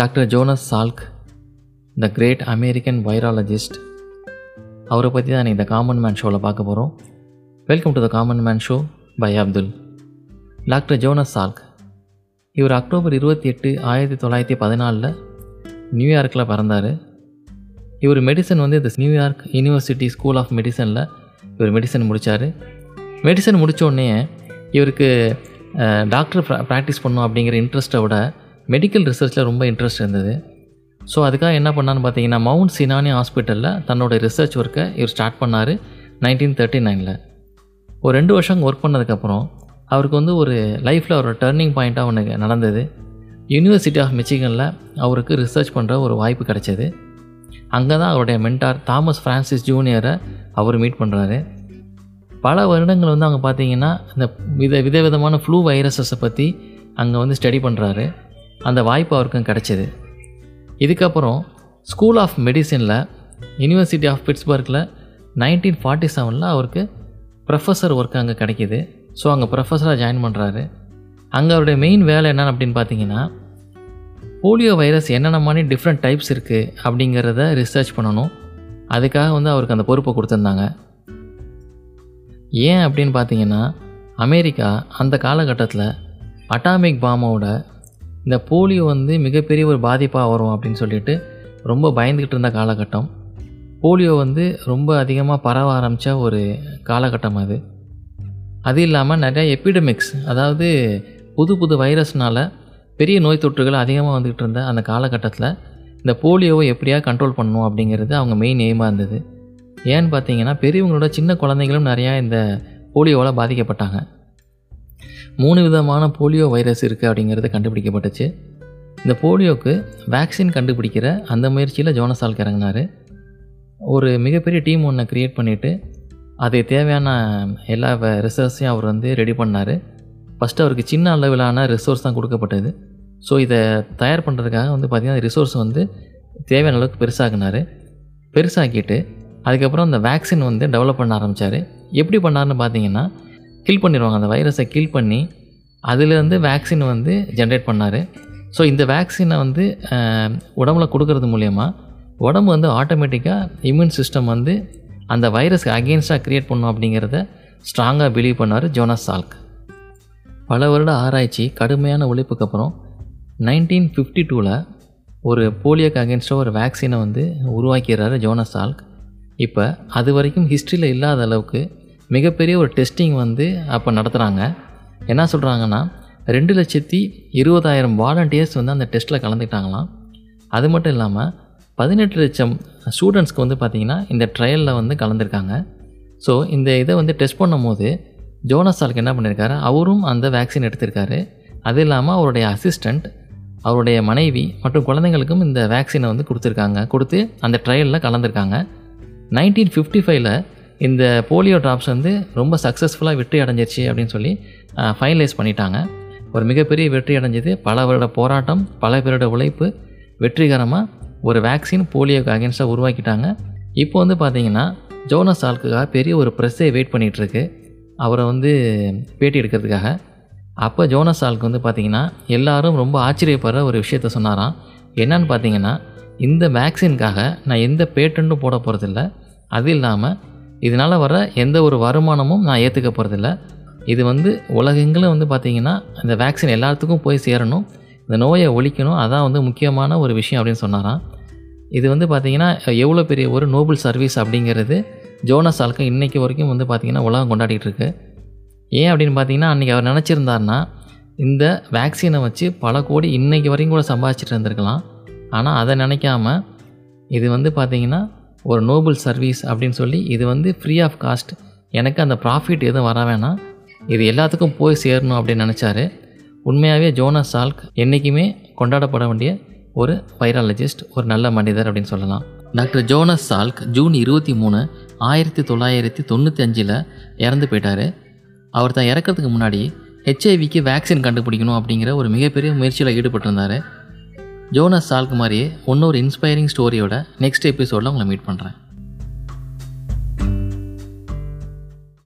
Doctor Jonas Salk the great American virologist. அவரை பற்றி தான் இந்த காமன் மேன் ஷோவில் பார்க்க போகிறோம் welcome to the common man show by Abdul doctor Jonas Salk இவர் அக்டோபர் இருபத்தி எட்டு ஆயிரத்தி தொள்ளாயிரத்தி பதினாலில் நியூயார்க்கில் பிறந்தார். இவர் மெடிசன் வந்து இந்த New York university school of மெடிசனில் இவர் மெடிசன் முடித்தார் மெடிசன் முடித்த உடனே இவருக்கு டாக்டர் ப்ராக்டிஸ் பண்ணும் அப்படிங்கிற இன்ட்ரெஸ்ட்டை விட மெடிக்கல் ரிசர்ச்சில் ரொம்ப இன்ட்ரெஸ்ட் இருந்தது. ஸோ அதுக்காக என்ன பண்ணான்னு பார்த்தீங்கன்னா மவுண்ட் சினானி ஹாஸ்பிட்டலில் தன்னோட ரிசர்ச் ஒர்க்கை இவர் ஸ்டார்ட் பண்ணார் நைன்டீன் தேர்ட்டி நைனில் ஒரு ரெண்டு வருஷம் ஒர்க் பண்ணதுக்கப்புறம் அவருக்கு வந்து ஒரு லைஃப்பில் ஒரு டர்னிங் பாயிண்ட்டாக ஒன்று நடந்தது. யூனிவர்சிட்டி ஆஃப் மிச்சிகனில் அவருக்கு ரிசர்ச் பண்ணுற ஒரு வாய்ப்பு கிடைச்சது. அங்கே தான் அவருடைய மென்டார் தாமஸ் ஃப்ரான்சிஸ் ஜூனியரை அவர் மீட் பண்ணுறாரு பல வருடங்கள் வந்து அவங்க பார்த்தீங்கன்னா இந்த வித விதவிதமான ஃப்ளூ வைரஸஸை பற்றி அங்கே வந்து ஸ்டடி பண்ணுறாரு அந்த வாய்ப்பு அவருக்கும் கிடைச்சிது. இதுக்கப்புறம் ஸ்கூல் ஆஃப் மெடிசினில் யூனிவர்சிட்டி ஆஃப் பிட்ஸ்பர்க்கில் நைன்டீன் ஃபார்ட்டி செவனில் அவருக்கு ப்ரொஃபஸர் ஒர்க் அங்கே கிடைக்கிது. ஸோ அங்கே ப்ரொஃபஸராக ஜாயின் பண்ணுறாரு அங்கே அவருடைய மெயின் வேலை என்னென்னு அப்படின்னு பார்த்தீங்கன்னா போலியோ வைரஸ் என்னென்ன மாதிரி டிஃப்ரெண்ட் டைப்ஸ் இருக்குது அப்படிங்கிறத ரிசர்ச் பண்ணணும். அதுக்காக வந்து அவருக்கு அந்த பொறுப்பை கொடுத்துருந்தாங்க. ஏன் அப்படின்னு பார்த்தீங்கன்னா அமெரிக்கா அந்த காலகட்டத்தில் அட்டாமிக் பாமோட இந்த போலியோ வந்து மிகப்பெரிய ஒரு பாதிப்பாக வரும் அப்படின்னு சொல்லிட்டு ரொம்ப பயந்துக்கிட்டு இருந்த காலகட்டம். போலியோ வந்து ரொம்ப அதிகமாக பரவ ஆரம்பித்த ஒரு காலகட்டம் அது. அது இல்லாமல் நிறையா எபிடமிக்ஸ் அதாவது புது புது வைரஸ்னால் பெரிய நோய் தொற்றுகள் அதிகமாக வந்துக்கிட்டு இருந்த அந்த காலகட்டத்தில் இந்த போலியோவை எப்படியா கண்ட்ரோல் பண்ணணும் அப்படிங்கிறது அவங்க மெயின் எய்மாக இருந்தது. ஏன்னு பார்த்தீங்கன்னா பெரியவங்களோட சின்ன குழந்தைங்களும் நிறையா இந்த போலியோவால் பாதிக்கப்பட்டாங்க. மூணு விதமான போலியோ வைரஸ் இருக்குது அப்படிங்கிறது கண்டுபிடிக்கப்பட்டுச்சு. இந்த போலியோவுக்கு வேக்சின் கண்டுபிடிக்கிற அந்த முயற்சியில் ஜோனசால்க் இறங்கினார் ஒரு மிகப்பெரிய டீம் ஒன்றை க்ரியேட் பண்ணிவிட்டு அது தேவையான எல்லா ரிசோர்ஸையும் அவர் வந்து ரெடி பண்ணார். ஃபஸ்ட்டு அவருக்கு சின்ன அளவிலான ரிசோர்ஸ் தான் கொடுக்கப்பட்டது. ஸோ இதை தயார் பண்ணுறதுக்காக வந்து பார்த்திங்கன்னா ரிசோர்ஸ் வந்து தேவையான அளவுக்கு பெருசாகினார். பெருசாக்கிட்டு அதுக்கப்புறம் அந்த வேக்சின் வந்து டெவலப் பண்ண ஆரம்பித்தார் எப்படி பண்ணார்னு பார்த்தீங்கன்னா கில் பண்ணிடுவாங்க அந்த வைரஸை கில் பண்ணி அதிலேருந்து வேக்சின் வந்து ஜென்ரேட் பண்ணார். ஸோ இந்த வேக்சினை வந்து உடம்புல கொடுக்கறது மூலயமா உடம்பு வந்து ஆட்டோமேட்டிக்காக இம்யூன் சிஸ்டம் வந்து அந்த வைரஸ்க்கு அகெயின்ஸ்டாக க்ரியேட் பண்ணும் அப்படிங்கிறத ஸ்ட்ராங்காக பிலீவ் பண்ணார் ஜோனஸ் சால்க் பல வருட ஆராய்ச்சி கடுமையான உழைப்புக்கு அப்புறம் நைன்டீன் ஃபிஃப்டி டூவில் ஒரு போலியோக்கு அகேன்ஸ்டாக ஒரு வேக்சினை வந்து உருவாக்கிறாரு ஜோனஸ் சால்க் இப்போ அது வரைக்கும் ஹிஸ்ட்ரியில் இல்லாத அளவுக்கு மிகப்பெரிய ஒரு டெஸ்டிங் வந்து அப்போ நடத்துகிறாங்க என்ன சொல்கிறாங்கன்னா ரெண்டு லட்சத்தி இருபதாயிரம் வாலண்டியர்ஸ் வந்து அந்த டெஸ்ட்டில் கலந்துக்கிட்டாங்களாம். அது மட்டும் இல்லாமல் பதினெட்டு லட்சம் ஸ்டூடெண்ட்ஸ்க்கு வந்து பார்த்திங்கன்னா இந்த ட்ரையலில் வந்து கலந்துருக்காங்க. ஸோ இந்த இதை வந்து டெஸ்ட் பண்ணும்போது ஜோனஸ் சால்க் என்ன பண்ணியிருக்காரு அவரும் அந்த வேக்சின் எடுத்திருக்காரு. அது இல்லாமல் அவருடைய அசிஸ்டண்ட் அவருடைய மனைவி மற்றும் குழந்தைங்களுக்கும் இந்த வேக்சினை வந்து கொடுத்துருக்காங்க. கொடுத்து அந்த ட்ரையலில் கலந்துருக்காங்க. நைன்டீன் ஃபிஃப்டி ஃபைவ்ல இந்த போலியோ ட்ராப்ஸ் வந்து ரொம்ப சக்ஸஸ்ஃபுல்லாக வெற்றி அடைஞ்சிருச்சு அப்படின்னு சொல்லி ஃபைனலைஸ் பண்ணிட்டாங்க. ஒரு மிகப்பெரிய வெற்றி அடைஞ்சது பல வருட போராட்டம் பல பேரோட உழைப்பு வெற்றிகரமாக ஒரு வேக்சின் போலியோக்கு அகேன்ஸ்டாக உருவாக்கிட்டாங்க. இப்போ வந்து பார்த்திங்கன்னா ஜோனஸ் சால்க்குக்காக பெரிய ஒரு ப்ரெஸ்ஸே வெயிட் பண்ணிகிட்ருக்கு அவரை வந்து பேட்டி எடுக்கிறதுக்காக. அப்போ ஜோனஸ் ஆல்க்கு வந்து பார்த்திங்கன்னா எல்லாரும் ரொம்ப ஆச்சரியப்படுற ஒரு விஷயத்த சொன்னாராம். என்னன்னு பார்த்தீங்கன்னா இந்த வேக்சினுக்காக நான் எந்த பேட்டண்ட்டும் போட போகிறதில்ல அது இல்லாமல் இதனால் வர எந்த ஒரு வருமானமும் நான் ஏற்றுக்க போகிறதில்ல இது வந்து உலகெங்கிலும் வந்து பார்த்திங்கன்னா இந்த வேக்சின் எல்லாத்துக்கும் போய் சேரணும். இந்த நோயை ஒழிக்கணும் அதான் வந்து முக்கியமான ஒரு விஷயம் அப்படின்னு சொன்னாராம். இது வந்து பார்த்திங்கன்னா எவ்வளோ பெரிய ஒரு நோபல் சர்வீஸ் அப்படிங்கிறது ஜோனஸ் ஆல்க்கு இன்றைக்கி வரைக்கும் வந்து பார்த்திங்கன்னா உலகம் கொண்டாடிட்டு இருக்கு. ஏன் அப்படின்னு பார்த்தீங்கன்னா அன்றைக்கி அவர் நினச்சிருந்தாருன்னா இந்த வேக்சினை வச்சு பல கோடி இன்றைக்கி வரைக்கும் கூட சம்பாதிச்சிட்டு இருந்திருக்கலாம். ஆனால் அதை நினைக்காம இது வந்து பார்த்திங்கன்னா ஒரு நோபல் சர்வீஸ் அப்படின்னு சொல்லி இது வந்து ஃப்ரீ ஆஃப் காஸ்ட் எனக்கு அந்த ப்ராஃபிட் எதுவும் வர வேணாம். இது எல்லாத்துக்கும் போய் சேரணும் அப்படின்னு நினச்சாரு. உண்மையாகவே ஜோனஸ் சால்க் என்றைக்குமே கொண்டாடப்பட வேண்டிய ஒரு வைராலஜிஸ்ட் ஒரு நல்ல மனிதர் அப்படின்னு சொல்லலாம். டாக்டர் ஜோனஸ் சால்க் ஜூன் இருபத்தி மூணு ஆயிரத்தி தொள்ளாயிரத்தி தொண்ணூற்றி அஞ்சில் இறந்து போயிட்டார். அவர் தான் இறக்கிறதுக்கு முன்னாடி ஹெச்ஐவிக்கு வேக்சின் கண்டுபிடிக்கணும் அப்படிங்கிற ஒரு மிகப்பெரிய முயற்சியில் ஈடுபட்டிருந்தார். ஜோனஸ் சால்க் மாதிரியே இன்னொரு இன்ஸ்பைரிங் ஸ்டோரியோட நெக்ஸ்ட் எபிசோடில் உங்களை மீட் பண்ணுறேன்